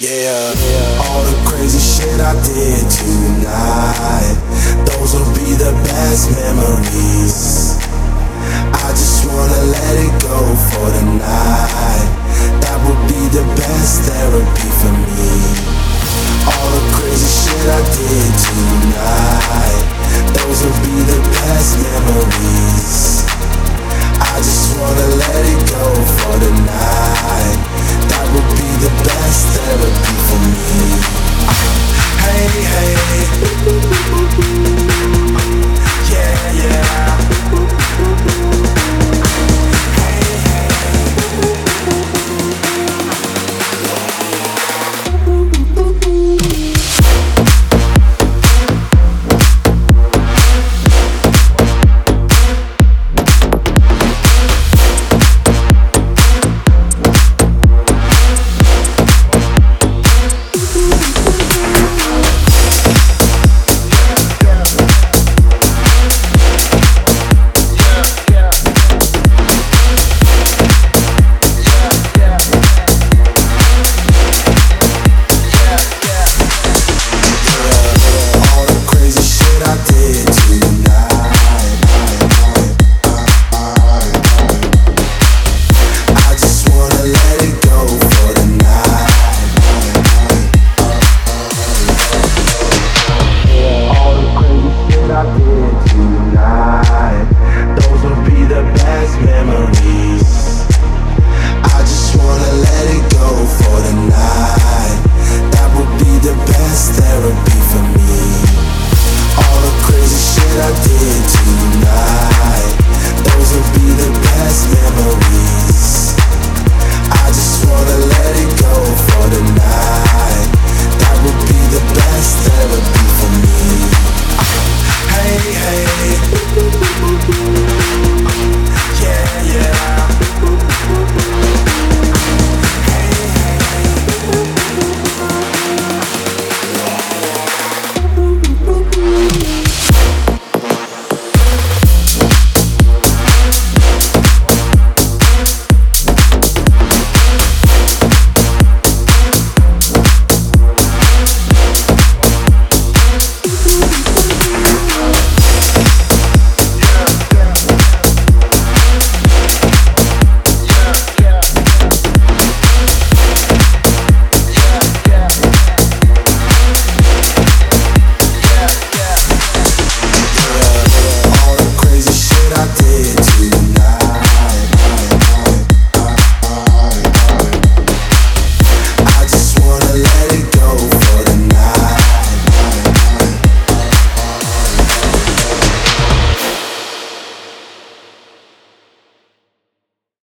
Yeah. All the crazy shit I did tonight. Those will be the best memories. I just wanna let it go for the night. That would be the best therapy for me. All the crazy shit I did tonight.